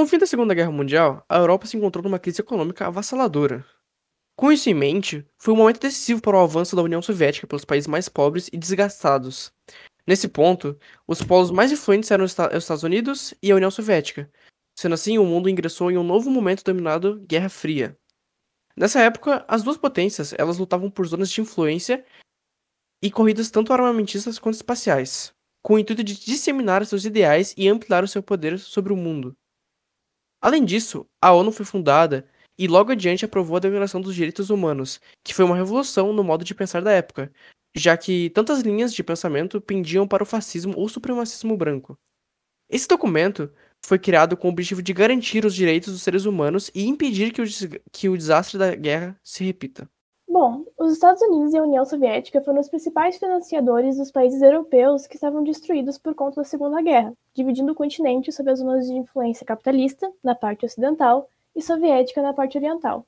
Com o fim da Segunda Guerra Mundial, a Europa se encontrou numa crise econômica avassaladora. Com isso em mente, foi um momento decisivo para o avanço da União Soviética pelos países mais pobres e desgastados. Nesse ponto, os polos mais influentes eram os Estados Unidos e a União Soviética. Sendo assim, o mundo ingressou em um novo momento denominado Guerra Fria. Nessa época, as duas potências elas lutavam por zonas de influência e corridas tanto armamentistas quanto espaciais, com o intuito de disseminar seus ideais e ampliar o seu poder sobre o mundo. Além disso, a ONU foi fundada e logo adiante aprovou a Declaração dos Direitos Humanos, que foi uma revolução no modo de pensar da época, já que tantas linhas de pensamento pendiam para o fascismo ou supremacismo branco. Esse documento foi criado com o objetivo de garantir os direitos dos seres humanos e impedir que o, que o desastre da guerra se repita. Bom, os Estados Unidos e a União Soviética foram os principais financiadores dos países europeus que estavam destruídos por conta da Segunda Guerra, dividindo o continente sob as zonas de influência capitalista, na parte ocidental, e soviética na parte oriental,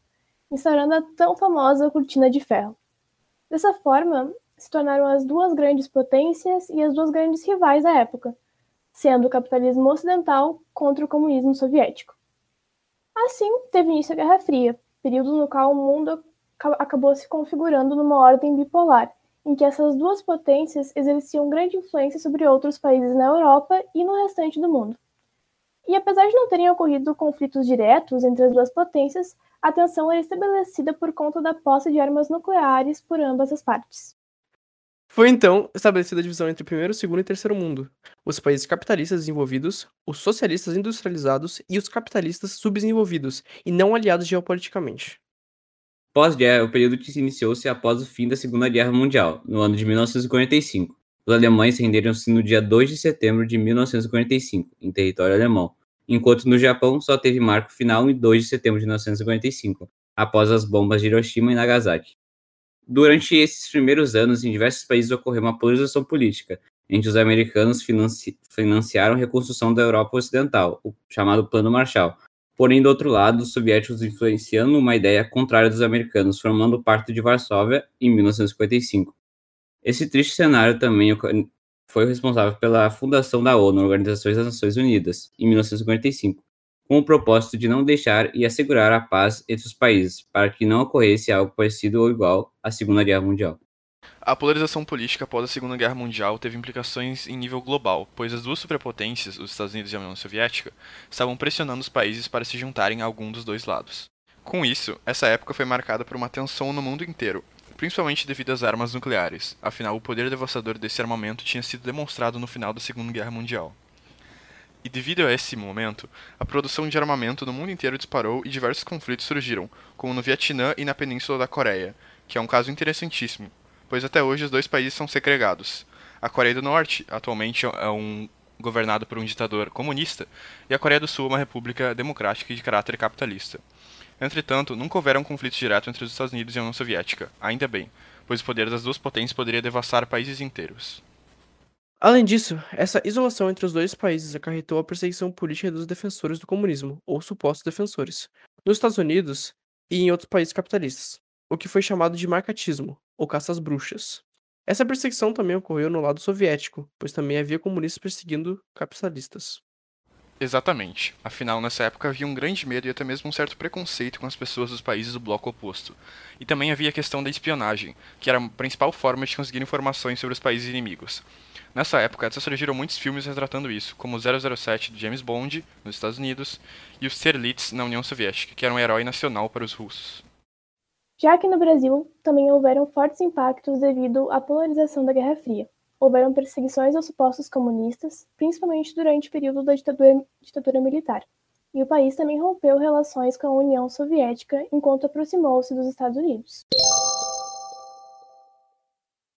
instaurando a tão famosa Cortina de Ferro. Dessa forma, se tornaram as duas grandes potências e as duas grandes rivais da época, sendo o capitalismo ocidental contra o comunismo soviético. Assim, teve início a Guerra Fria, período no qual o mundo acabou se configurando numa ordem bipolar, em que essas duas potências exerciam grande influência sobre outros países na Europa e no restante do mundo. E apesar de não terem ocorrido conflitos diretos entre as duas potências, a tensão era estabelecida por conta da posse de armas nucleares por ambas as partes. Foi então estabelecida a divisão entre primeiro, segundo e terceiro mundo, os países capitalistas desenvolvidos, os socialistas industrializados e os capitalistas subdesenvolvidos e não aliados geopoliticamente. Pós-guerra, o período que iniciou-se após o fim da Segunda Guerra Mundial, no ano de 1945. Os alemães renderam-se no dia 2 de setembro de 1945, em território alemão, enquanto no Japão só teve marco final em 2 de setembro de 1945, após as bombas de Hiroshima e Nagasaki. Durante esses primeiros anos, em diversos países ocorreu uma polarização política, entre os americanos financi financiaram a reconstrução da Europa Ocidental, o chamado Plano Marshall, Porém, do outro lado, os soviéticos influenciando uma ideia contrária dos americanos, formando o Pacto de Varsóvia em 1955. Esse triste cenário também foi responsável pela fundação da ONU, Organização das Nações Unidas, em 1955, com o propósito de não deixar e assegurar a paz entre os países, para que não ocorresse algo parecido ou igual à Segunda Guerra Mundial. A polarização política após a Segunda Guerra Mundial teve implicações em nível global, pois as duas superpotências, os Estados Unidos e a União Soviética, estavam pressionando os países para se juntarem a algum dos dois lados. Com isso, essa época foi marcada por uma tensão no mundo inteiro, principalmente devido às armas nucleares, afinal o poder devastador desse armamento tinha sido demonstrado no final da Segunda Guerra Mundial. E devido a esse momento, a produção de armamento no mundo inteiro disparou e diversos conflitos surgiram, como no Vietnã e na Península da Coreia, que é um caso interessantíssimo, pois até hoje os dois países são segregados. A Coreia do Norte, atualmente, é um governado por um ditador comunista, e a Coreia do Sul uma república democrática de caráter capitalista. Entretanto, nunca houveram conflitos diretos entre os Estados Unidos e a União Soviética, ainda bem, pois o poder das duas potências poderia devastar países inteiros. Além disso, essa isolação entre os dois países acarretou a perseguição política dos defensores do comunismo, ou supostos defensores, nos Estados Unidos e em outros países capitalistas, o que foi chamado de marcatismo, ou caça às bruxas. Essa perseguição também ocorreu no lado soviético, pois também havia comunistas perseguindo capitalistas. Exatamente. Afinal, nessa época havia um grande medo e até mesmo um certo preconceito com as pessoas dos países do bloco oposto. E também havia a questão da espionagem, que era a principal forma de conseguir informações sobre os países inimigos. Nessa época, até surgiram muitos filmes retratando isso, como 007 de James Bond, nos Estados Unidos, e o Sterlitz na União Soviética, que era um herói nacional para os russos. Já que no Brasil também houveram fortes impactos devido à polarização da Guerra Fria. Houveram perseguições aos supostos comunistas, principalmente durante o período da ditadura, ditadura militar. E o país também rompeu relações com a União Soviética enquanto aproximou-se dos Estados Unidos.